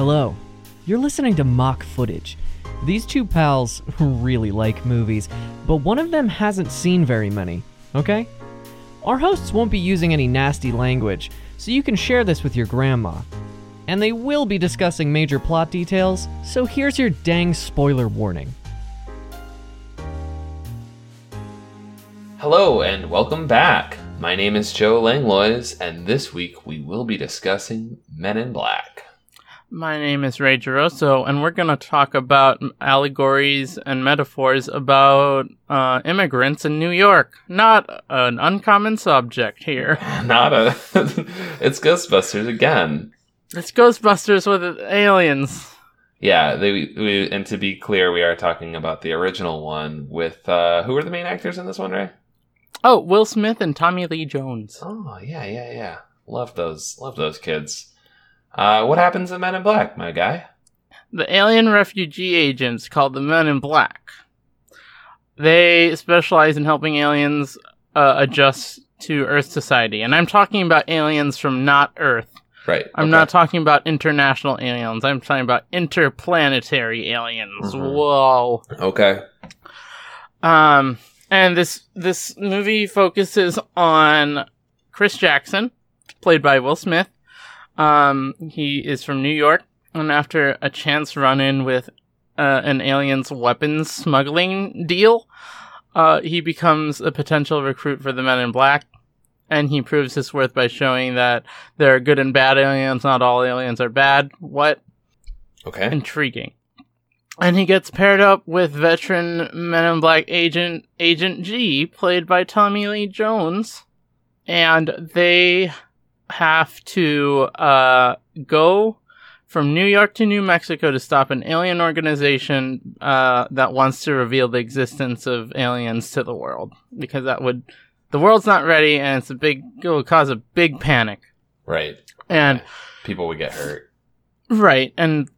Hello. You're listening to Mock Footage. These two pals really like movies, but one of them hasn't seen very many, okay? Our hosts won't be using any nasty language, so you can share this with your grandma. And they will be discussing major plot details, so here's your dang spoiler warning. Hello and welcome back. My name is Joe Langlois, and this week we will be discussing Men in Black. My name is Ray Geroso, and we're going to talk about allegories and metaphors about uh, immigrants in New York. Not an uncommon subject here. Not a. it's Ghostbusters again. It's Ghostbusters with aliens. Yeah, they, we, and to be clear, we are talking about the original one with uh, who are the main actors in this one, Ray? Oh, Will Smith and Tommy Lee Jones. Oh yeah, yeah, yeah. Love those, love those kids. Uh, what happens in Men in Black, my guy? The alien refugee agents called the Men in Black. They specialize in helping aliens uh, adjust to Earth society, and I'm talking about aliens from not Earth. Right. I'm okay. not talking about international aliens. I'm talking about interplanetary aliens. Mhm. Whoa. Okay. Um, and this this movie focuses on Chris Jackson, played by Will Smith. Um, he is from New York, and after a chance run-in with uh, an alien's weapons smuggling deal, uh, he becomes a potential recruit for the Men in Black. And he proves his worth by showing that there are good and bad aliens. Not all aliens are bad. What Okay. intriguing. And he gets paired up with veteran Men in Black agent Agent G, played by Tommy Lee Jones, and they have to uh, go from New York to New Mexico to stop an alien organization uh, that wants to reveal the existence of aliens to the world because that would the world's not ready and it's a big it will cause a big panic Right. and. People would get hurt. Right, and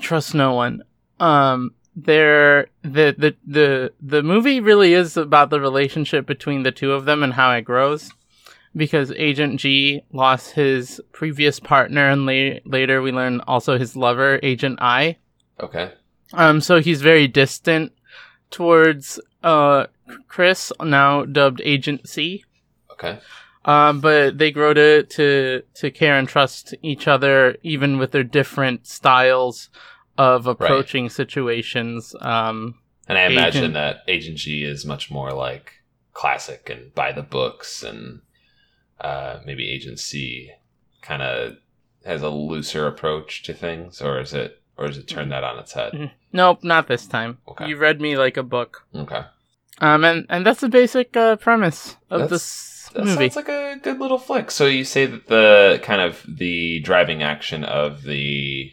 trust no one. Um, there, the the the the movie really is about the relationship between the two of them and how it grows. Because Agent G lost his previous partner, and la- later we learn also his lover, Agent I. Okay. Um, so he's very distant towards uh Chris, now dubbed Agent C. Okay. Um, but they grow to, to to care and trust each other, even with their different styles of approaching situations. Um, And I imagine Agent- that Agent G is much more like classic and by the books, and uh, maybe Agent C kind of has a looser approach to things, or is it, or is it turned that on its head? nope, not this time. Okay. You read me like a book. Okay, Um, and and that's the basic uh, premise of That's- this that movie. sounds like a good little flick. So you say that the kind of the driving action of the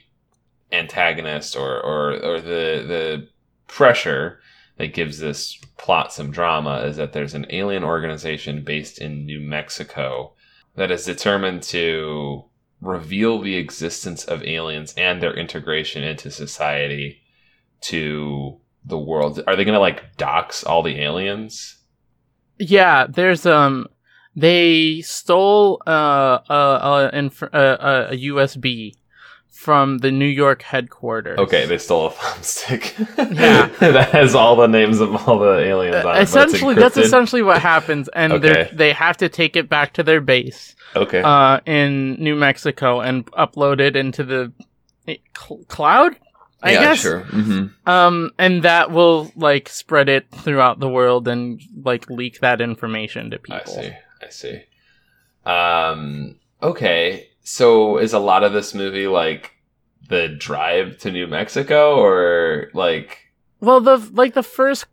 antagonist, or or or the the pressure that gives this plot some drama is that there's an alien organization based in New Mexico that is determined to reveal the existence of aliens and their integration into society to the world. Are they going to like dox all the aliens? Yeah, there's um, they stole uh a a, a, a USB from the New York headquarters. Okay, they stole a thumbstick. Yeah. that has all the names of all the aliens. Uh, it's essentially, that's essentially what happens, and Okay. they have to take it back to their base okay. uh, in New Mexico and upload it into the eh, cl- cloud. I yeah, guess. sure. hmm Um, and that will like spread it throughout the world and like leak that information to people. I see. I see. Um. Okay. So is a lot of this movie like the drive to New Mexico, or like? Well, the like the first,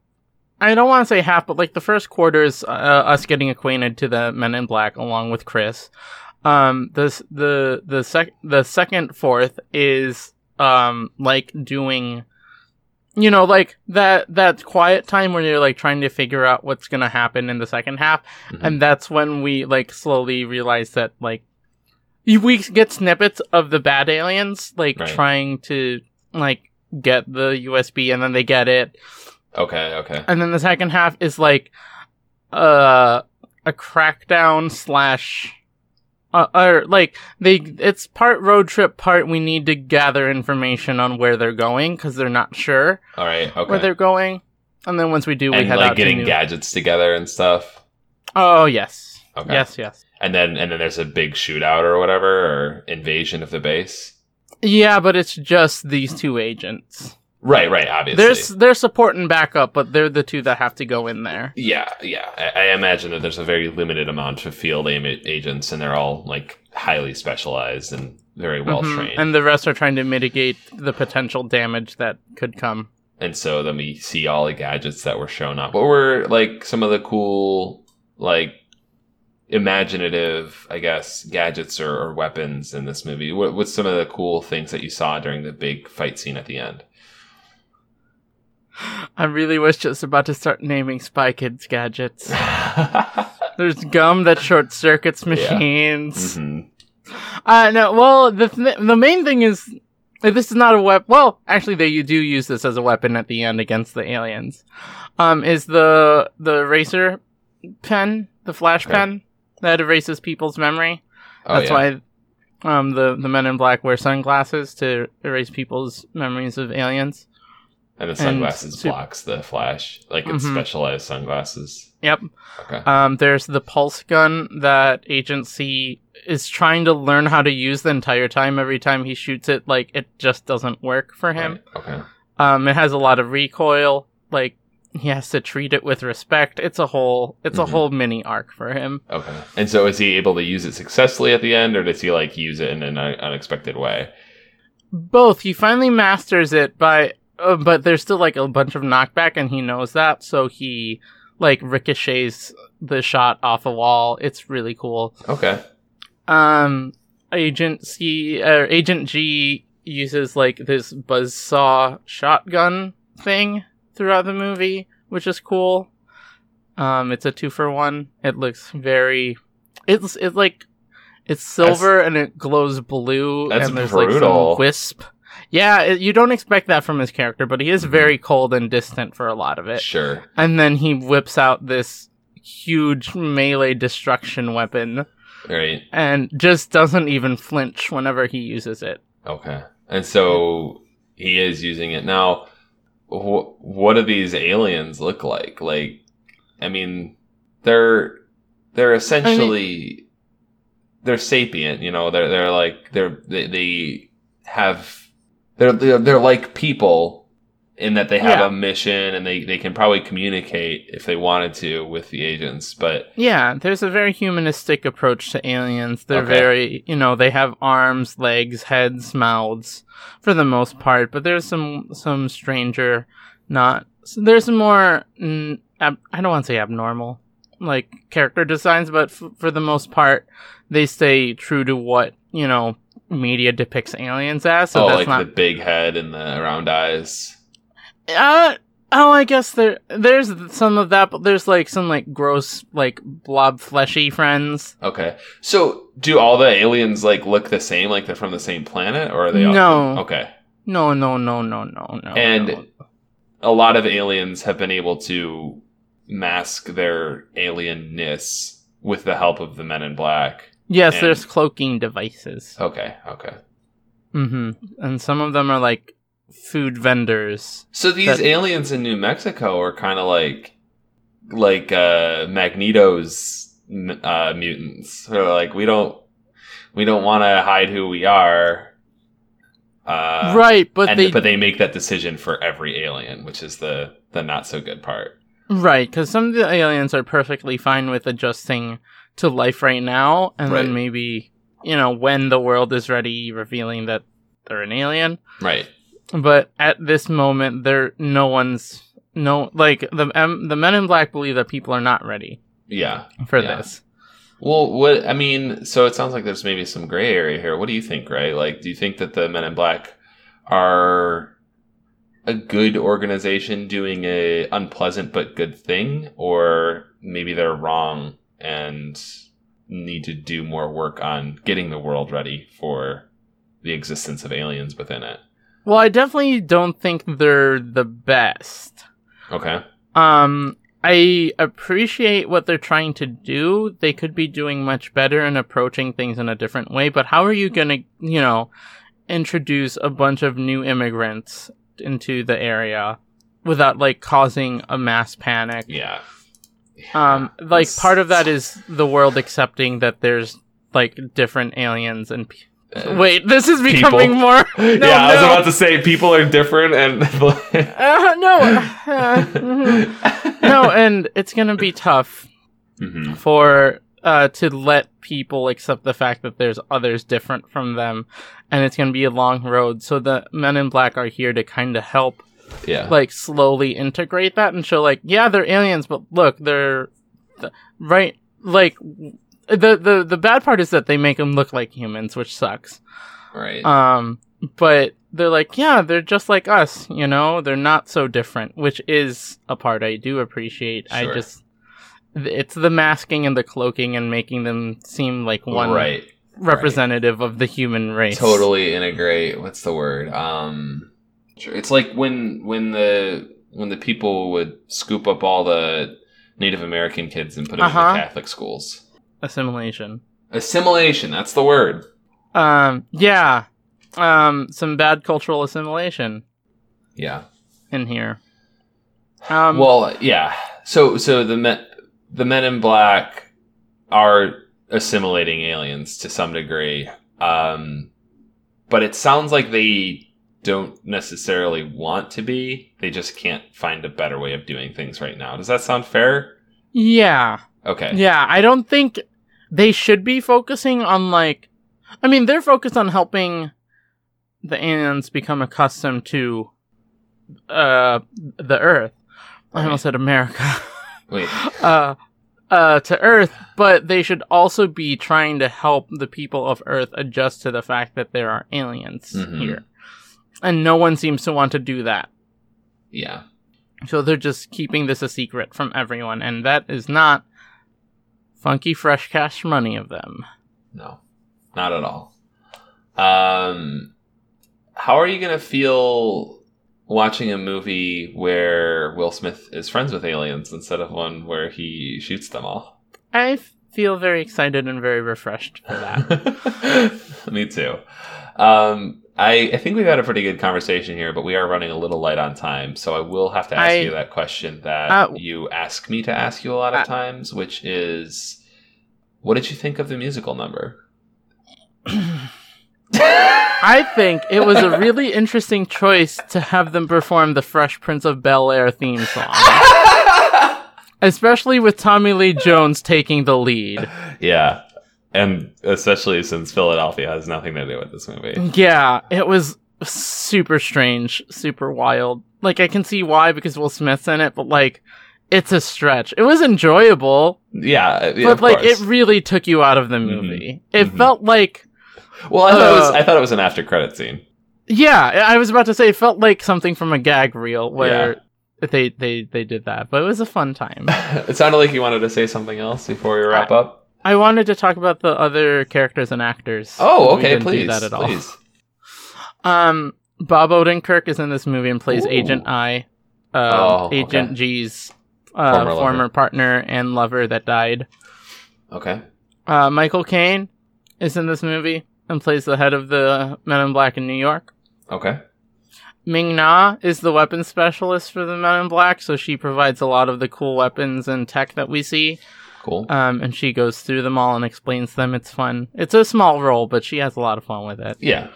I don't want to say half, but like the first quarter is uh, us getting acquainted to the Men in Black along with Chris. Um, this the the sec the second fourth is um like doing, you know, like that that quiet time when you're like trying to figure out what's gonna happen in the second half, Mhm. and that's when we like slowly realize that like we get snippets of the bad aliens like Right. trying to like get the USB and then they get it Okay. Okay. and then the second half is like uh a crackdown slash uh, or like they it's part road trip part we need to gather information on where they're going because they're not sure All right. Okay. where they're going and then once we do we and head like out getting to new- gadgets together and stuff. oh yes Okay. yes yes And then and then there's a big shootout or whatever or invasion of the base. yeah but it's just these two agents Right. Right. Obviously. there's they're support and backup but they're the two that have to go in there Yeah, yeah. I, I imagine that there's a very limited amount of field aim agents, and they're all like highly specialized and very well Mhm. trained. and the rest are trying to mitigate the potential damage that could come And so then we see all the gadgets that were shown up. What were like some of the cool, like imaginative, I guess, gadgets or, or weapons in this movie? What, what's some of the cool things that you saw during the big fight scene at the end? I really was just about to start naming Spy Kids gadgets. There's gum that short circuits machines. Mhm. Uh, no, well, the th- the main thing is uh, this is not a weapon. Well, actually, they you do use this as a weapon at the end against the aliens. Um, is the the eraser pen, the flash Okay. pen that erases people's memory? Oh, That's yeah. why um the the men in black wear sunglasses to erase people's memories of aliens. And the and sunglasses blocks the flash, like it's Mhm. specialized sunglasses. Yep. Okay. Um, there's the pulse gun that Agent C is trying to learn how to use the entire time. Every time he shoots it, like it just doesn't work for him. Right, Okay. Um, it has a lot of recoil. Like he has to treat it with respect. It's a whole, it's Mhm. a whole mini arc for him. Okay. And so is he able to use it successfully at the end, or does he like use it in an unexpected way? Both. He finally masters it by, uh, but there's still like a bunch of knockback, and he knows that, so he like ricochets the shot off a wall. It's really cool. Okay. um agent c or agent g uses like this buzzsaw shotgun thing throughout the movie which is cool um it's a two for one it looks very it's it's like it's silver and it glows blue That's and there's like brutal. some wisp yeah it, you don't expect that from his character but he is Mhm. very cold and distant for a lot of it Sure. and then he whips out this huge melee destruction weapon Right. and just doesn't even flinch whenever he uses it. Okay. And so he is using it now. Wh- what do these aliens look like? Like, I mean, they're they're essentially they're sapient. You know, they're they're like they're they, they have they're, they're they're like people in that they have Yeah. a mission and they they can probably communicate if they wanted to with the agents. But Yeah, there's a very humanistic approach to aliens. They're Okay. very, you know, they have arms, legs, heads, mouths for the most part, but there's some some stranger not there's some more mm, ab- I don't want to say abnormal like character designs, but f- for the most part they stay true to what, you know, media depicts aliens as. So oh, that's like not the big head and the round eyes. Uh, oh, I guess there there's some of that, but there's like some like gross like blob fleshy friends. Okay. So do all the aliens like look the same, like they're from the same planet, or are they all No. Okay. No, no, no, no, no, no. And- no. A lot of aliens have been able to mask their alienness with the help of the men in black. yes, and- there's cloaking devices. Okay, okay. Mm-hmm. And some of them are like food vendors. So these That- aliens in New Mexico are kind of like like uh Magneto's uh mutants. They're like we don't we don't want to hide who we are. Uh right, but and, they but they make that decision for every alien, which is the the not so good part. right because some of the aliens are perfectly fine with adjusting to life right now, and Right. then maybe you know when the world is ready, revealing that they're an alien. Right. But at this moment there no one's no like the um, the men in black believe that people are not ready Yeah. for Yeah. this Well, what I mean, so it sounds like there's maybe some gray area here. What do you think, right? Like, do you think that the Men in Black are a good organization doing a unpleasant but good thing, or maybe they're wrong and need to do more work on getting the world ready for the existence of aliens within it? Well i definitely don't think they're the best Okay. um I appreciate what they're trying to do. They could be doing much better and approaching things in a different way, but how are you going to, you know, introduce a bunch of new immigrants into the area without like causing a mass panic? Yeah. Um like part of that is the world accepting that there's like different aliens and pe- Uh, Wait, this is becoming people. more No, yeah, I was about to say people are different and Uh, no. Uh, mhm. no, and it's going to be tough Mhm. for uh, to let people accept the fact that there's others different from them, and it's going to be a long road. So the Men in Black are here to kind of help, Yeah. like slowly integrate that and show, like, yeah, they're aliens, but look, they're th- right. Like the the the bad part is that they make them look like humans, which sucks. right. Um, but they're like, yeah, they're just like us, you know. They're not so different, which is a part I do appreciate. I just it's the masking and the cloaking and making them seem like one right. representative of the human race. Totally integrate. What's the word? Um, sure. it's like when when the when the people would scoop up all the Native American kids and put them Uh-huh. in the Catholic schools. Assimilation. Assimilation. That's the word. Um, yeah. Um, some bad cultural assimilation Yeah. in here. Um, well, yeah. So so the men the Men in Black are assimilating aliens to some degree, um, but it sounds like they don't necessarily want to be. They just can't find a better way of doing things right now. Does that sound fair? yeah. Okay. Yeah, I don't think they should be focusing on like I mean, they're focused on helping the aliens become accustomed to uh the earth. I Right. almost said America. Wait. uh uh to earth, but they should also be trying to help the people of earth adjust to the fact that there are aliens Mhm. here. And no one seems to want to do that. Yeah. So they're just keeping this a secret from everyone, and that is not funky fresh cash money of them. No. Not at all. Um, how are you gonna feel watching a movie where Will Smith is friends with aliens instead of one where he shoots them all? I feel very excited and very refreshed for that. Me too. Um, I, I think we've had a pretty good conversation here, but we are running a little light on time, so I will have to ask I- you that question that Uh, you ask me to ask you a lot of uh, times, which is, what did you think of the musical number? I think it was a really interesting choice to have them perform the Fresh Prince of Bel Air theme song, especially with Tommy Lee Jones taking the lead. yeah, and especially since Philadelphia has nothing to do with this movie. Yeah, it was super strange, super wild. Like I can see why because Will Smith's in it, but like it's a stretch. It was enjoyable, Yeah, yeah, but like course. it really took you out of the movie. It Mhm. felt like well, I thought it was uh, I thought it was an after credit scene. yeah, I was about to say it felt like something from a gag reel where they they they did that, but it was a fun time. it sounded like you wanted to say something else before we wrap up. I wanted to talk about the other characters and actors. Oh, okay, didn't please, do that at all. please. Um, Bob Odenkirk is in this movie and plays Ooh. Agent I, uh, Oh, Agent okay. G's uh, Former former, partner and lover that died. Okay. Uh, Michael Caine is in this movie and plays the head of the Men in Black in New York. Okay. Ming Na is the weapons specialist for the Men in Black, so she provides a lot of the cool weapons and tech that we see. Cool. Um, and she goes through them all and explains them. It's fun. It's a small role, but she has a lot of fun with it. yeah.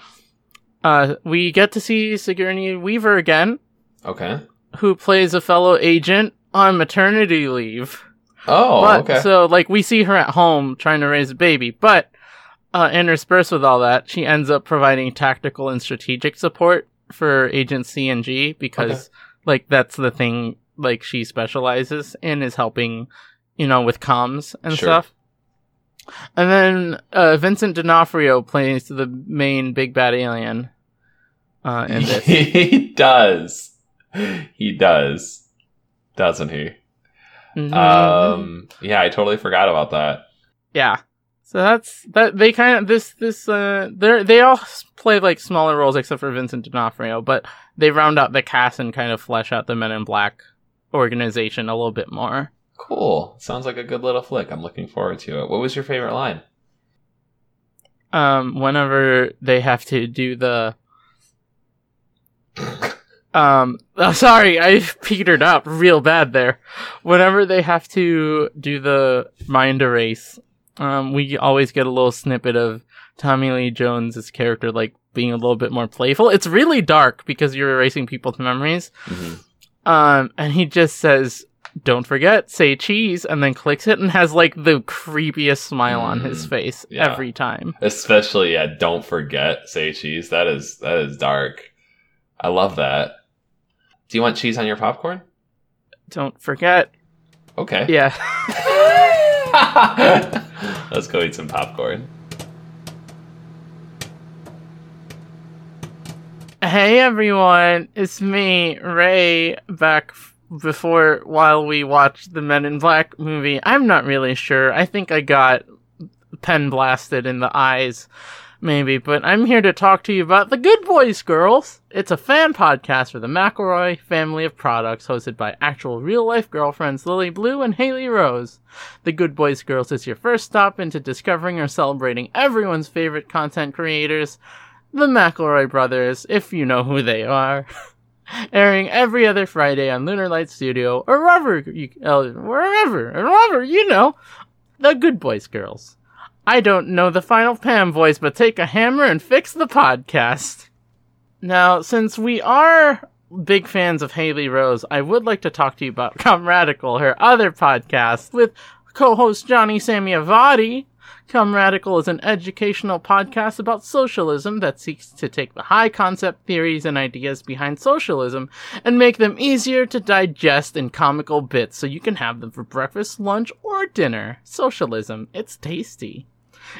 Uh, we get to see Sigourney Weaver again, Okay. who plays a fellow agent on maternity leave. Oh, but okay. so like we see her at home trying to raise a baby, but uh, interspersed with all that, she ends up providing tactical and strategic support for Agent C and G because like that's the thing like she specializes in is helping, you know, with comms and Sure. stuff. And then uh, Vincent D'Onofrio plays the main big bad alien uh, in this. he does. He does. Doesn't he? Mhm. Um. Yeah, I totally forgot about that. Yeah. So that's that. They kind of this this uh they they all play like smaller roles except for Vincent D'Onofrio, but they round out the cast and kind of flesh out the Men in Black organization a little bit more. Cool. Sounds like a good little flick. I'm looking forward to it. What was your favorite line? Um, whenever they have to do the um, oh, sorry, I petered up real bad there. Whenever they have to do the mind erase, um, we always get a little snippet of Tommy Lee Jones's character like being a little bit more playful. It's really dark because you're erasing people's memories. Mm-hmm. Um, and he just says, "Don't forget, say cheese," and then clicks it and has like the creepiest smile on his Mm, face yeah. every time. Especially, yeah, don't forget say cheese. That is that is dark. I love that. Do you want cheese on your popcorn? Don't forget, Okay. yeah. Let's go eat some popcorn. Hey everyone, it's me, Ray, back f- before while we watched the Men in Black movie. I'm not really sure. I think I got pen blasted in the eyes, maybe, but I'm here to talk to you about The Good Boys Girls. It's a fan podcast for the McElroy family of products hosted by actual real life girlfriends Lily Blue and Haley Rose. The Good Boys Girls is your first stop into discovering or celebrating everyone's favorite content creators the McElroy brothers, if you know who they are, airing every other Friday on Lunar Light Studio or wherever you, uh, wherever, wherever you know, the Good Boys Girls. I don't know the final Pam voice, but take a hammer and fix the podcast. Now, since we are big fans of Haley Rose, I would like to talk to you about Comradical, her other podcast with co-host Johnny Samiavati. Comradical is an educational podcast about socialism that seeks to take the high concept theories and ideas behind socialism and make them easier to digest in comical bits so you can have them for breakfast, lunch, or dinner. Socialism, it's tasty.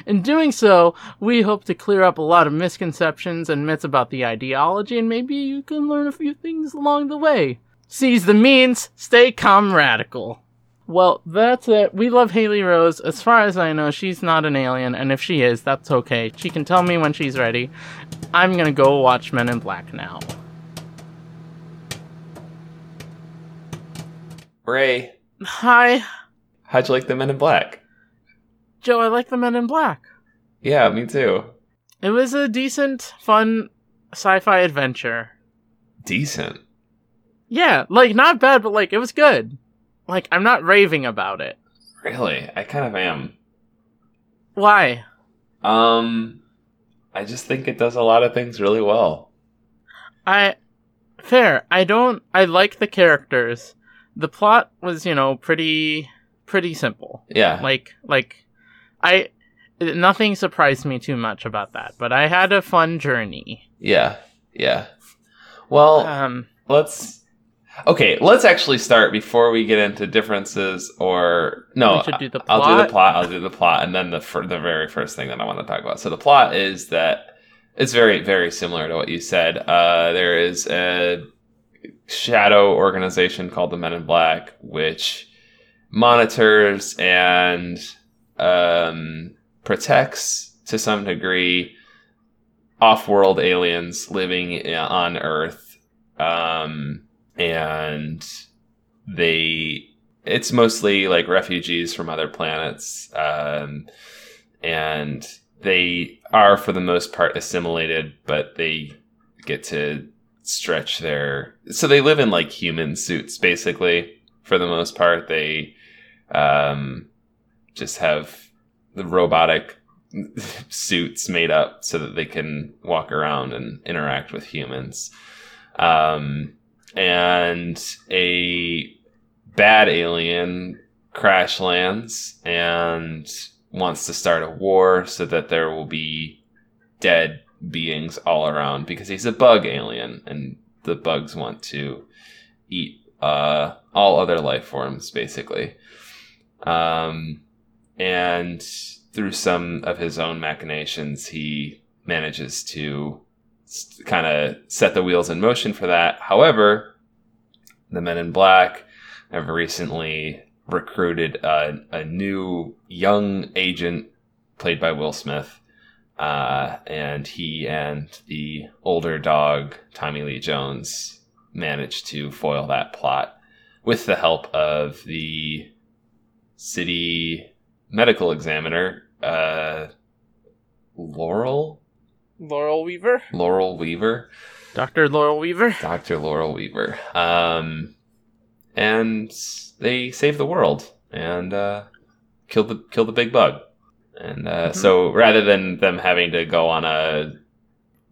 In doing so, we hope to clear up a lot of misconceptions and myths about the ideology, and maybe you can learn a few things along the way. Seize the means, stay comradical. Well, that's it. We love Haley Rose. As far as I know, she's not an alien, and if she is, that's okay. She can tell me when she's ready. I'm gonna go watch Men in Black now. Ray, Hi, how'd you like the Men in Black? Joe. I like the Men in Black. Yeah, me too. It was a decent, fun sci-fi adventure. Decent. Yeah, like not bad, but like it was good. Like I'm not raving about it. Really, I kind of am. Why? Um, I just think it does a lot of things really well. I fair. I don't. I like the characters. The plot was, you know, pretty pretty simple. Yeah. Like like I nothing surprised me too much about that, but I had a fun journey. yeah. Yeah. Well, Um let's. Okay, let's actually start before we get into differences or no. Do I'll do the plot. plot. I'll do the plot, and then the fir- the very first thing that I want to talk about. So the plot is that it's very very similar to what you said. Uh, there is a shadow organization called the Men in Black, which monitors and um, protects to some degree off-world aliens living on Earth, um, and they it's mostly like refugees from other planets, um, and they are for the most part assimilated, but they get to stretch their so they live in like human suits basically for the most part. They um just have the robotic suits made up so that they can walk around and interact with humans. Um and a bad alien crash lands and wants to start a war so that there will be dead beings all around because he's a bug alien and the bugs want to eat uh, all other life forms basically. Um, and through some of his own machinations he manages to kind of set the wheels in motion for that. However the men in black have recently recruited a, a new young agent played by will smith uh, and he and the older dog Tommy Lee Jones managed to foil that plot, with the help of the city medical examiner, uh, Laurel Laurel Weaver, Laurel Weaver, Doctor Laurel Weaver. Doctor Laurel Weaver, um, and they save the world and uh, kill the kill the big bug. And uh, Mhm. so rather than them having to go on a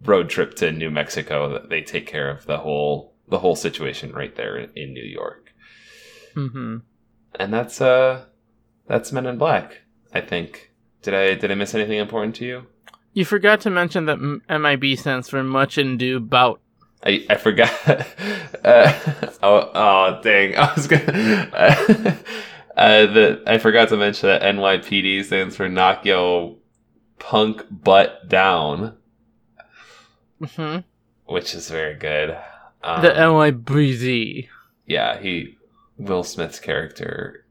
road trip to New Mexico, they take care of the whole the whole situation right there in New York. Mm-hmm. And that's uh that's Men in Black. I think. Did I did I miss anything important to you? You forgot to mention that MIB stands for Much Ado Bout. I, I forgot. Uh, oh, oh, dang! I was gonna. Uh, uh, the I forgot to mention that NYPD stands for Knock Yo Punk Butt Down, hmm which is very good. Um, the NYBZ. yeah, he Will Smith's character,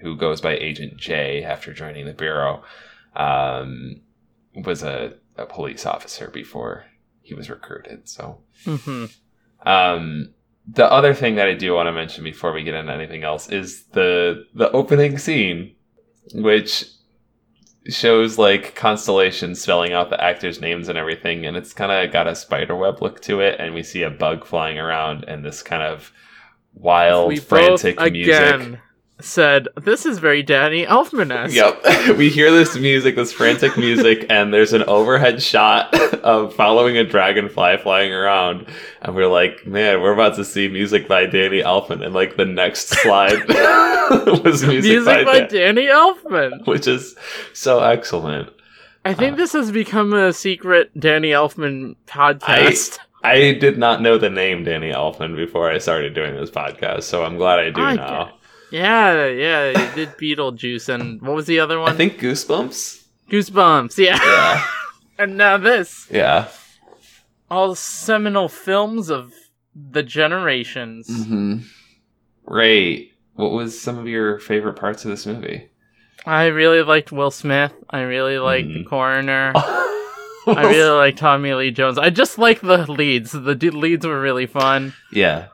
who goes by Agent J after joining the bureau, um, was a, a police officer before he was recruited. So. hmm Um, the other thing that I do want to mention before we get into anything else is the the opening scene, which shows like Constellation spelling out the actors' names and everything, and it's kind of got a spiderweb look to it, and we see a bug flying around and this kind of wild, we frantic both music. again said this is very Danny Elfman-esque. Yep. we hear this music, this frantic music, and there's an overhead shot of following a dragonfly flying around. And we're like, man, we're about to see music by Danny Elfman. And like the next slide was music, Music by Dan- Danny Elfman. which is so excellent. I think Uh, this has become a secret Danny Elfman podcast. I did not know the name Danny Elfman before I started doing this podcast, so I'm glad I do I now. Yeah, yeah, he did Beetlejuice and what was the other one? I think Goosebumps? Goosebumps. Yeah. Yeah. and now this. yeah. All seminal films of the generations. Mm-hmm. Ray, what was some of your favorite parts of this movie? I really liked Will Smith. I really liked the Mhm. coroner. I really like Tommy Lee Jones. I just like the leads. The d- leads were really fun. yeah.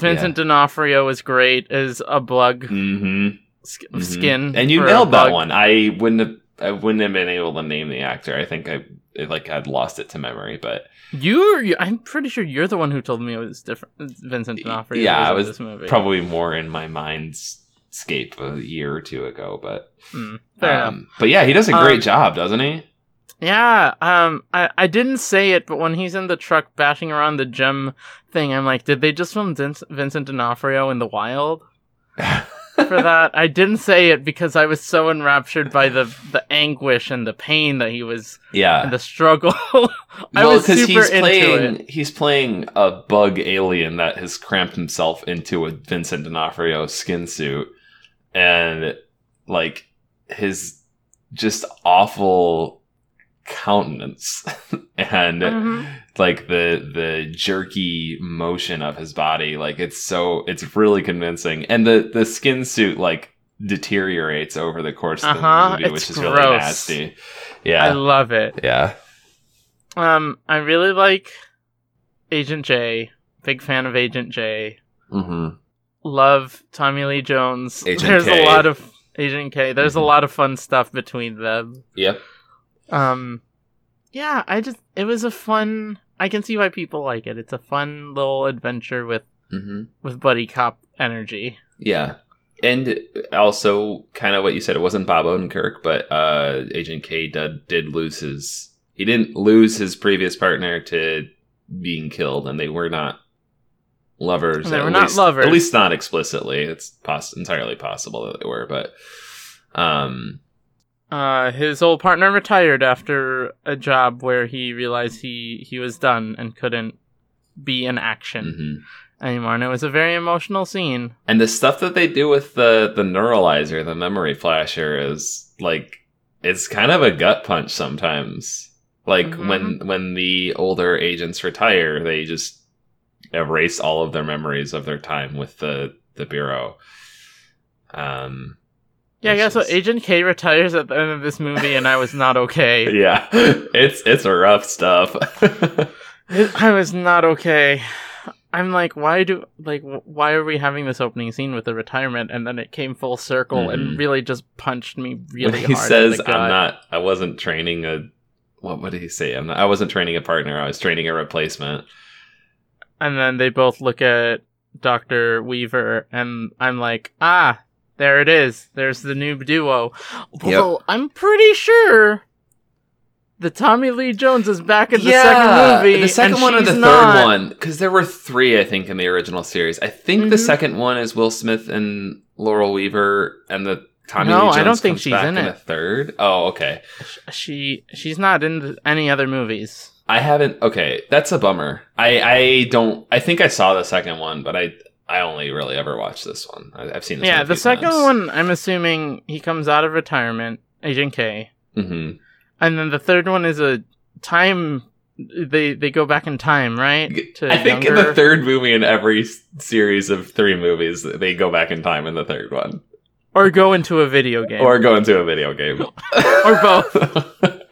Vincent D'Onofrio is great as a bug Mm-hmm. sk- Mhm. skin, and you nailed that one. I wouldn't have. I wouldn't have been able to name the actor. I think I it, like I'd lost it to memory, but You, I'm pretty sure you're the one who told me it was different. Vincent D'Onofrio. Yeah, was I was movie. probably more in my mind's scape a year or two ago. But enough. um, but yeah, he does a great Um, job, doesn't he? Yeah, um, I, I didn't say it, but when he's in the truck bashing around the gem thing, I'm like, did they just film Vin- Vincent D'Onofrio in the wild for that? I didn't say it because I was so enraptured by the the anguish and the pain that he was yeah. and the struggle. I well, was super he's into playing it. he's playing a bug alien that has cramped himself into a Vincent D'Onofrio skin suit, and like his just awful countenance and Mhm. like the the jerky motion of his body like it's so it's really convincing and the the skin suit like deteriorates over the course of the Uh-huh, movie it's which is really gross. nasty I love it. yeah Um, I really like Agent J. Big fan of Agent J. hmm Love Tommy Lee Jones. Agent There's K. a lot of Agent K. There's a Mhm. lot of fun stuff between them. yep Um, yeah, I just it was a fun. I can see why people like it. It's a fun little adventure with hmm with buddy cop energy. Yeah. And also, kind of what you said, it wasn't Bob Odenkirk, but uh, Agent K did, did lose his. He didn't lose his previous partner to being killed, and they were not lovers. They at were not least- lovers. At least not explicitly. It's poss- entirely possible that they were, but. Um, Uh, his old partner retired after a job where he realized he he was done and couldn't be in action mhm. anymore, and it was a very emotional scene. And the stuff that they do with the the neuralizer, the memory flasher, is like it's kind of a gut punch sometimes. Like Mhm. when when the older agents retire, they just erase all of their memories of their time with the the bureau. Um, Yeah, I guess what Agent K retires at the end of this movie, and I was not okay. yeah, it's it's rough stuff. I was not okay. I'm like, why do like why are we having this opening scene with the retirement? And then it came full circle Mhm. and really just punched me really he hard. in says, "I'm not. I wasn't training a." What what did he say? I'm not. I wasn't training a partner. I was training a replacement. And then they both look at Doctor Weaver, and I'm like, ah, there it is. There's the new duo. Although I'm pretty sure. The Tommy Lee Jones is back in the second movie. the second and one or the she's third not. one, because there were three, I think, in the original series. I think the Mhm. second one is Will Smith and Laurel Weaver, and the Tommy No, Lee Jones I don't think comes she's back in in it. the third. Oh, okay. She she's not in any other movies. I haven't. Okay, that's a bummer. I I don't. I think I saw the second one, but I I only really ever watched this one. I, I've seen this. yeah, the second times. one, I'm assuming he comes out of retirement, Agent K, Mhm. and then the third one is a time. They they go back in time, right? To I think in the third movie in every series of three movies, they go back in time in the third one, or go into a video game, or go into a video game, or both.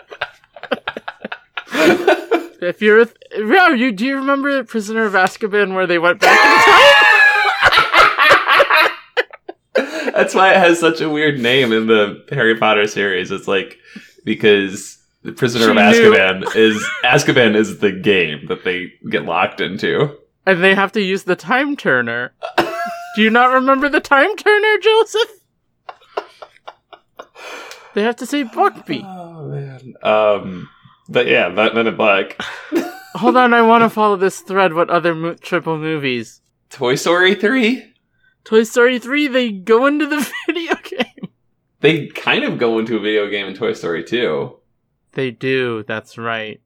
If you're, th- yeah, you do you remember Prisoner of Azkaban where they went back in time? That's why it has such a weird name in the Harry Potter series. It's like because the Prisoner of She knew- Azkaban is Azkaban is the game that they get locked into. and they have to use the time turner. do you not remember the time turner, Joseph? They have to say Buckbeak. Oh man. Um. But yeah, that Men in Black, Hold on, I want to follow this thread. What other mo- triple movies? Toy Story three. Toy Story 3, they go into the video game. They kind of go into a video game in Toy Story two. They do, that's right.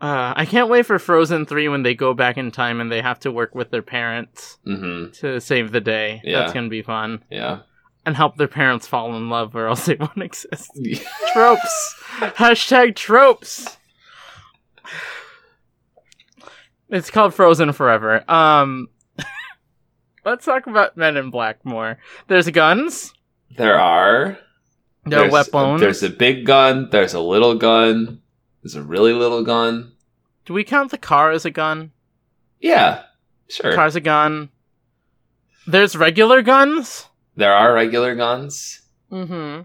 Uh, I can't wait for Frozen 3 when they go back in time and they have to work with their parents Mm-hmm. to save the day. Yeah. That's gonna be fun. Yeah. And help their parents fall in love or else they won't exist. tropes! Hashtag tropes! It's called Frozen Forever. Um, let's talk about Men in Black more. There's guns. There are. There are There's- weapons. There's a big gun. There's a little gun. There's a really little gun. Do we count the car as a gun? Yeah, sure. Car's a gun. There's regular guns. There are regular guns. Mm-hmm.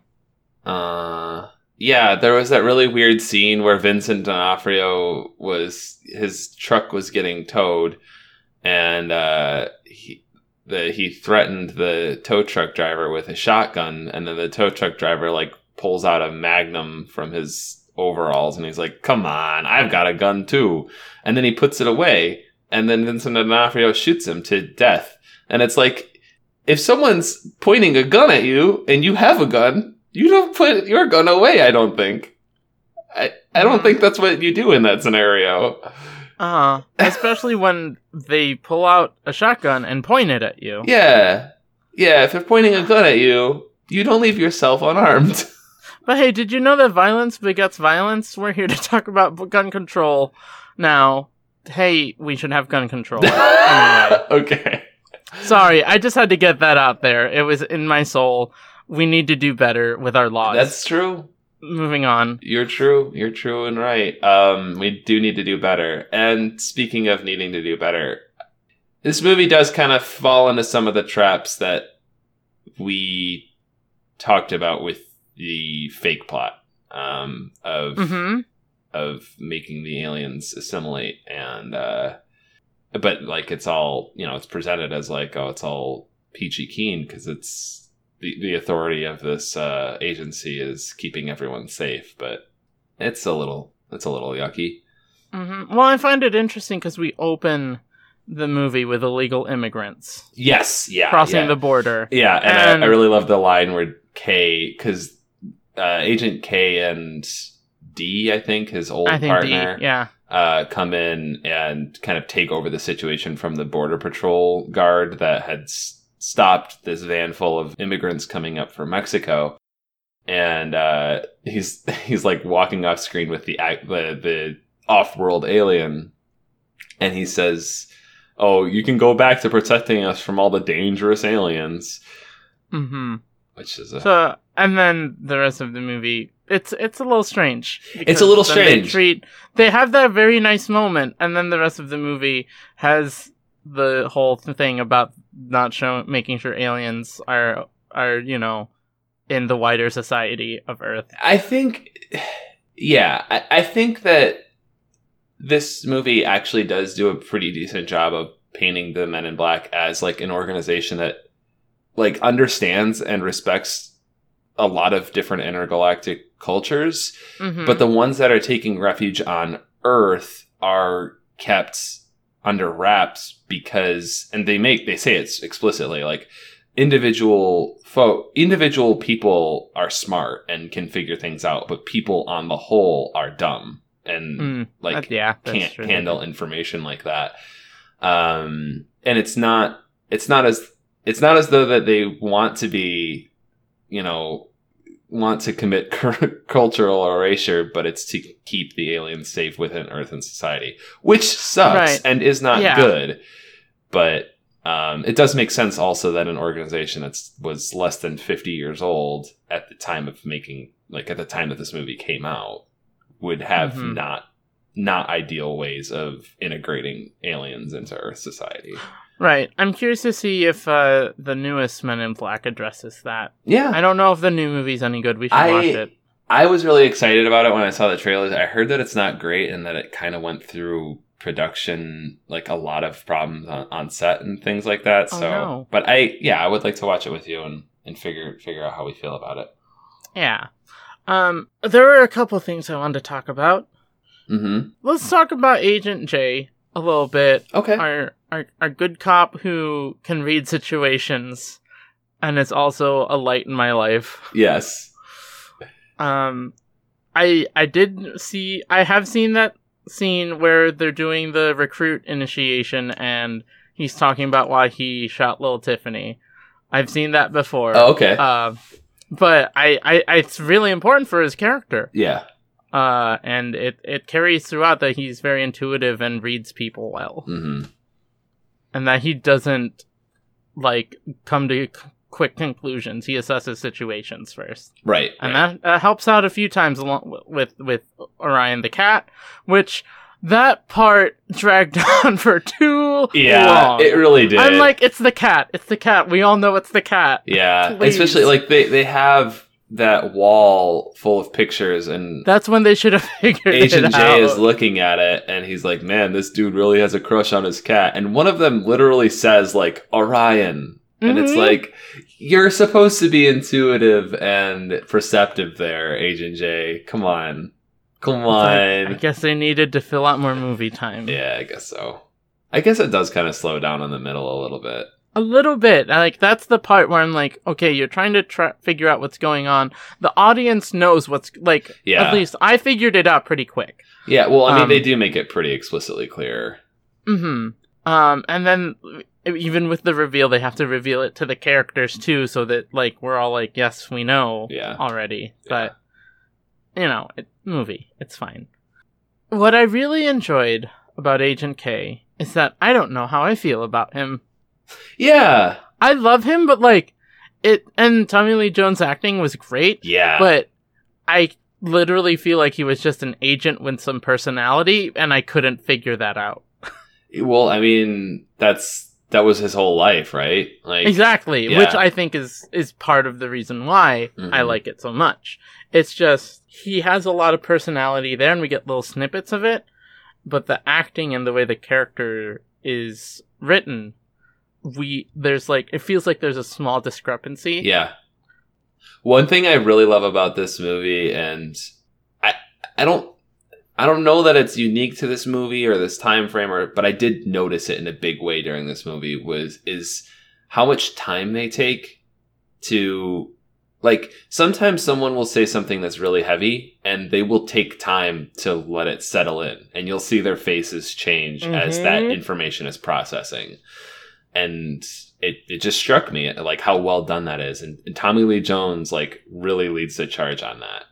Uh, yeah, there was that really weird scene where Vincent D'Onofrio was his truck was getting towed, and uh, the he threatened the tow truck driver with a shotgun, and then the tow truck driver like pulls out a Magnum from his overalls, and he's like, "Come on, I've got a gun too," and then he puts it away, and then Vincent D'Onofrio shoots him to death, and it's like. If someone's pointing a gun at you and you have a gun, you don't put your gun away, I don't think. I, I don't hmm. think that's what you do in that scenario. Uh, especially when they pull out a shotgun and point it at you. Yeah. Yeah, if they're pointing a gun at you, you don't leave yourself unarmed. But hey, did you know that violence begets violence? We're here to talk about gun control now. Hey, we should have gun control. anyway, okay. sorry, I just had to get that out there. It was in my soul. We need to do better with our laws. That's true. Moving on. You're true. You're true and right. Um, we do need to do better. And speaking of needing to do better, this movie does kind of fall into some of the traps that we talked about with the fake plot um, of Mm-hmm. of making the aliens assimilate and uh but like it's all you know it's presented as like oh it's all peachy keen because it's the, the authority of this uh agency is keeping everyone safe but it's a little it's a little yucky Mm-hmm. Well, I find it interesting because we open the movie with illegal immigrants yes yeah crossing yeah. the border. yeah and, and- I, I really love the line where k because uh agent k and d i think his old I think partner D, yeah. uh, come in and kind of take over the situation from the border patrol guard that had stopped this van full of immigrants coming up from Mexico. And uh, he's he's like walking off screen with the the the off world alien, and he says, "Oh, you can go back to protecting us from all the dangerous aliens," Mm-hmm. which is a So, and then the rest of the movie, it's it's a little strange. It's a little strange. They treat they have that very nice moment, and then the rest of the movie has the whole thing about not showing making sure aliens are are you know in the wider society of Earth. I think, yeah, I, I think that this movie actually does do a pretty decent job of painting the Men in Black as like an organization that like understands and respects a lot of different intergalactic cultures, Mhm. but the ones that are taking refuge on Earth are kept under wraps because, and they make they say it's explicitly like individual fo- individual people are smart and can figure things out, but people on the whole are dumb and Mm, like that- yeah, can't true. handle information like that. Um, and it's not it's not as it's not as though that they want to be, you know, want to commit cultural erasure, but it's to keep the aliens safe within Earth and society, which sucks Right. and is not Yeah. good. But um, it does make sense also that an organization that was less than 50 years old at the time of making, like at the time that this movie came out, would have Mhm. not not ideal ways of integrating aliens into Earth society. Right. I'm curious to see if uh, the newest Men in Black addresses that. Yeah, I don't know if the new movie's any good. We should I- watch it. I was really excited about it when I saw the trailers. I heard that it's not great and that it kind of went through production like a lot of problems on, on set and things like that. Oh, so, no. but I yeah, I would like to watch it with you and and figure figure out how we feel about it. Yeah. Um, there were a couple things I wanted to talk about. Mm-hmm. Let's talk about Agent J a little bit. Okay. Our, our our good cop who can read situations, and is also a light in my life. Yes. Um, I I did see I have seen that scene where they're doing the recruit initiation, and he's talking about why he shot little Tiffany. I've seen that before. Oh, okay. Uh, but I, I, I, it's really important for his character. yeah. Uh, and it, it carries throughout that he's very intuitive and reads people well, Mm-hmm. And that he doesn't like come to c- quick conclusions. He assesses situations first, Right. and right. that, that helps out a few times along with with Orion the cat, which that part dragged on for too yeah, long. it really did. I'm like, it's the cat. It's the cat. We all know it's the cat. yeah, please. especially like they they have that wall full of pictures and That's when they should have figured Agent it J out. is looking at it and he's like, "Man, this dude really has a crush on his cat." And one of them literally says like Orion, and it's Mhm. like you're supposed to be intuitive and perceptive there, Agent J. Come on, come on. I guess they needed to fill out more movie time. Yeah, I guess so. I guess it does kind of slow down in the middle a little bit. A little bit. Like that's the part where I'm like, okay, you're trying to try- figure out what's going on. The audience knows what's like. Yeah. At least I figured it out pretty quick. Yeah, well, I mean, Um, they do make it pretty explicitly clear. Hmm. Um. And then even with the reveal, they have to reveal it to the characters too, so that like we're all like, yes, we know Yeah. already. But you know, it, movie, it's fine. What I really enjoyed about Agent K is that I don't know how I feel about him. Yeah. I love him, but like it and Tommy Lee Jones acting was great, Yeah. but I literally feel like he was just an agent with some personality and I couldn't figure that out. well, I mean, that's that was his whole life, right? Like Exactly, yeah. which I think is is part of the reason why I Mhm. like it so much. It's just he has a lot of personality there and we get little snippets of it, but the acting and the way the character is written we there's like it feels like there's a small discrepancy. Yeah. One thing I really love about this movie, and I I don't I don't know that it's unique to this movie or this time frame, or but I did notice it in a big way during this movie was is how much time they take to like sometimes someone will say something that's really heavy and they will take time to let it settle in and you'll see their faces change as that Mhm. information is processing and it, it just struck me like how well done that is. And, and tommy lee jones like really leads the charge on that.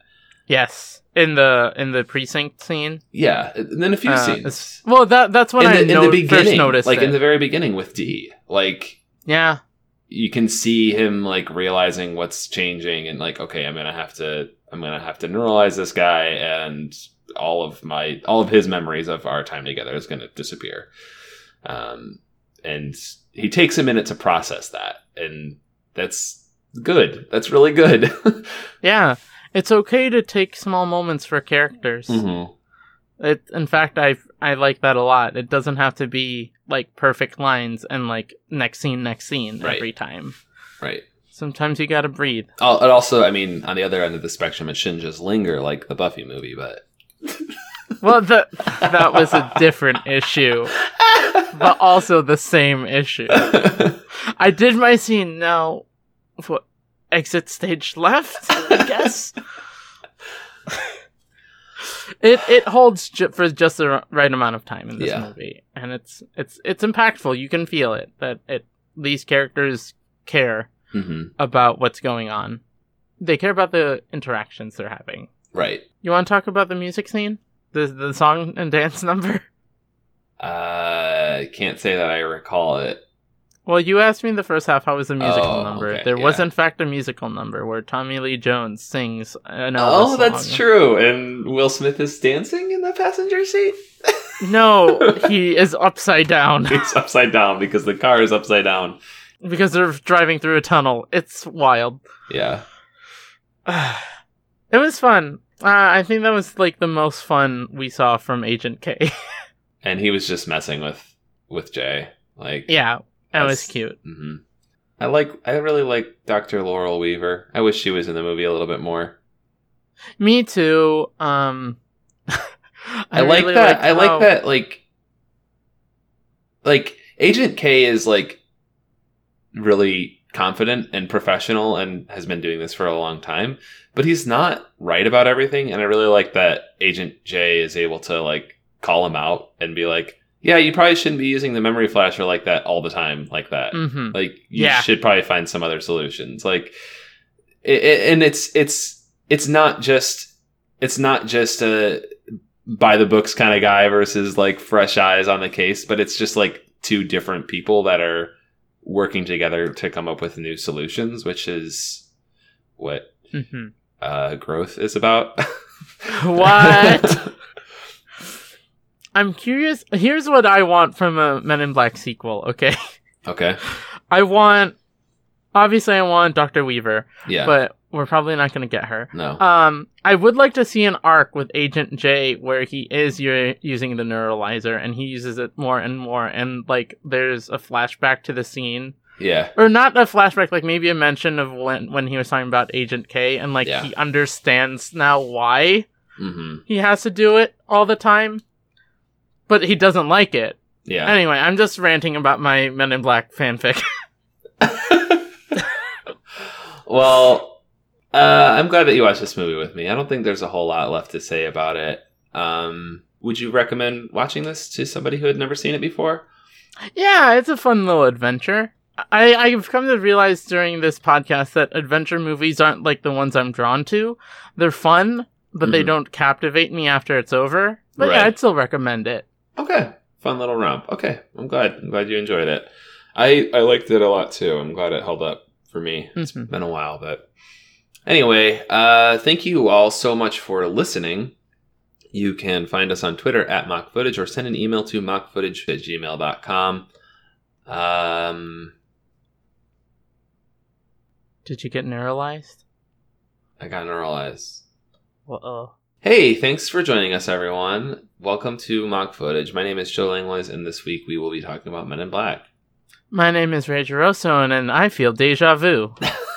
Yes, in the in the precinct scene. yeah. And then a few Uh, scenes. Well, that that's when in I the, in know, the beginning first noticed like it. in the very beginning with d like yeah, you can see him like realizing what's changing and like okay i'm gonna have to i'm gonna have to neuralize this guy and all of my all of his memories of our time together is gonna disappear. Um and he takes a minute to process that, and that's good. That's really good. Yeah, it's okay to take small moments for characters. Mhm. It, in fact, I I like that a lot. It doesn't have to be like perfect lines and like next scene, next scene Right. every time. Right. Sometimes you gotta breathe. Oh, and also, I mean, on the other end of the spectrum, it shouldn't just linger like the Buffy movie, but Well, that that was a different issue, but also the same issue. I did my scene now. What exit stage left? I guess. it it holds ju- for just the r- right amount of time in this Yeah. movie, and it's it's it's impactful. You can feel it that it these characters care hmm about what's going on. They care about the interactions they're having. right. You want to talk about the music scene, the the song and dance number? Uh, can't say that I recall it. Well, you asked me in the first half how was the musical Oh, number. okay, there was in fact a musical number where Tommy Lee Jones sings an Elvis Oh, that's song. true. And Will Smith is dancing in the passenger seat. No, he is upside down He's upside down because the car is upside down. because they're driving through a tunnel. It's wild. Yeah. it was fun. Uh, I think that was like the most fun we saw from Agent K. And he was just messing with with Jay. Like, yeah, that was cute. hmm I like. I really like Dr. Laurel Weaver. I wish she was in the movie a little bit more. Me too. Um, I, like really that. liked I like how- that. Like, like Agent K is like really confident and professional and has been doing this for a long time, but he's not right about everything. And I really like that Agent J is able to like call him out and be like, "Yeah, you probably shouldn't be using the memory flasher like that all the time, like that. Mhm. Like, you Yeah. should probably find some other solutions." Like, it, it- and it's it's it's not just it's not just a by the books kind of guy versus like fresh eyes on the case, but it's just like two different people that are working together to come up with new solutions, which is what Mhm. uh, growth is about. What? I'm curious. Here's what I want from a Men in Black sequel. Okay, okay. I want. Obviously, I want Doctor Weaver, Yeah. but we're probably not going to get her. no. Um, I would like to see an arc with Agent J where he is u- using the neuralizer and he uses it more and more, and like there's a flashback to the scene, yeah. or not a flashback, like maybe a mention of when when he was talking about Agent K, and like Yeah. he understands now why hmm he has to do it all the time, but he doesn't like it. Yeah. Anyway, I'm just ranting about my Men in Black fanfic. well, uh, I'm glad that you watched this movie with me. I don't think there's a whole lot left to say about it. Um, would you recommend watching this to somebody who had never seen it before? yeah, it's a fun little adventure. I, I've come to realize during this podcast that adventure movies aren't like the ones I'm drawn to. They're fun, but they Mhm. don't captivate me after it's over. But yeah, I'd still recommend it. Okay, fun little romp. Okay, I'm glad. I'm glad you enjoyed it. I I liked it a lot too. I'm glad it held up for me. It's Mhm. been a while, but anyway, uh, thank you all so much for listening. You can find us on Twitter at mock footage or send an email to mockfootage at gmail.com. Um, Did you get neuralized? I got neuralized. Uh-oh. Hey, thanks for joining us, everyone. Welcome to Mock Footage. My name is Joe Langlois, and this week we will be talking about Men in Black. My name is Ray Geroso, and I feel deja vu.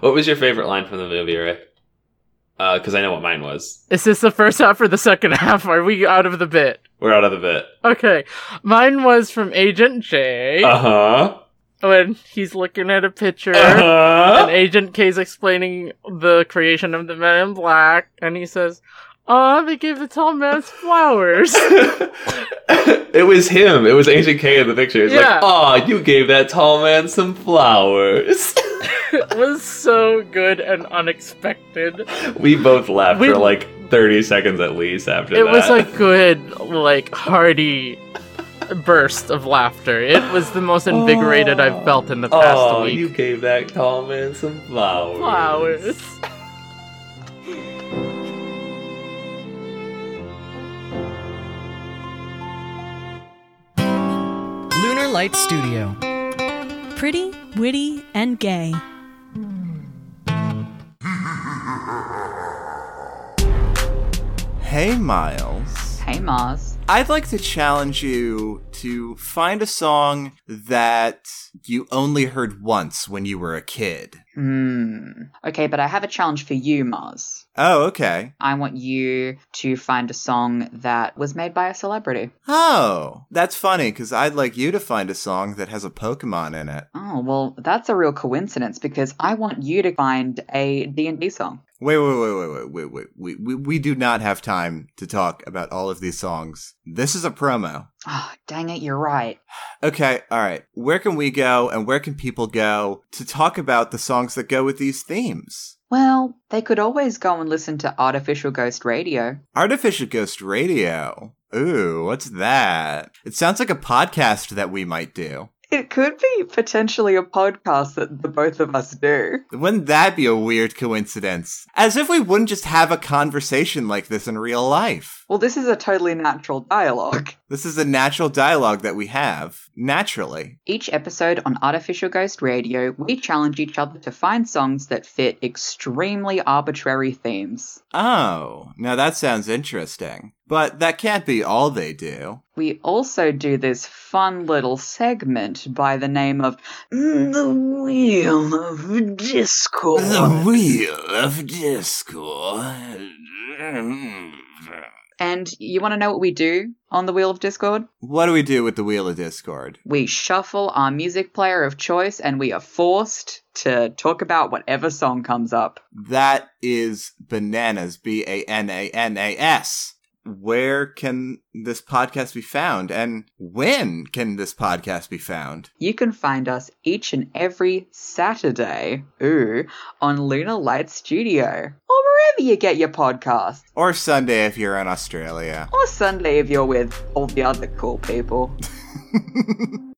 what was your favorite line from the movie, Ray? Because I know what mine was. Is this the first half or the second half? Are we out of the bit? We're out of the bit. Okay. Mine was from Agent J Uh huh. when he's looking at a picture. Uh And. Agent K's explaining the creation of the Men in Black, and he says, "Oh, they gave the tall man's flowers." it was him. It was Agent K in the picture. He's Yeah. like, "Aw, you gave that tall man some flowers." it was so good and unexpected. we both laughed We- for like thirty seconds at least after It that. It was a good, like, hearty burst of laughter. It was the most invigorated I've felt in the past week. oh, week. you gave that tall man some flowers. Flowers. Lunar Lunar Light Studio. Pretty, witty, and gay. Hey, Miles. Hey, Mars. I'd like to challenge you to find a song that you only heard once when you were a kid. Hmm. Okay, but I have a challenge for you, Mars. Oh, okay. I want you to find a song that was made by a celebrity. Oh, that's funny because I'd like you to find a song that has a Pokemon in it. Oh, well, that's a real coincidence because I want you to find a D&D song. Wait, wait, wait, wait, wait, wait, wait. We, we, we do not have time to talk about all of these songs. This is a promo. Oh, dang it, you're right. Okay, all right. Where can we go and where can people go to talk about the songs that go with these themes? Well, they could always go and listen to Artificial Ghost Radio. Artificial Ghost Radio. Ooh, what's that? It sounds like a podcast that we might do. It could be potentially a podcast that the both of us do. Wouldn't that be a weird coincidence? As if we wouldn't just have a conversation like this in real life. Well, this is a totally natural dialogue. This is a natural dialogue that we have, naturally. Each episode on Artificial Ghost Radio, we challenge each other to find songs that fit extremely arbitrary themes. Oh, now that sounds interesting. But that can't be all they do. We also do this fun little segment by the name of The Wheel of Discord. The Wheel of Discord. And you want to know what we do on the Wheel of Discord? What do we do with the Wheel of Discord? We shuffle our music player of choice and we are forced to talk about whatever song comes up. That is bananas. B A N A N A S. Where can this podcast be found? And when can this podcast be found? You can find us each and every Saturday, ooh, on Lunar Light Studio, or wherever you get your podcast. Or Sunday if you're in Australia. or Sunday if you're with all the other cool people.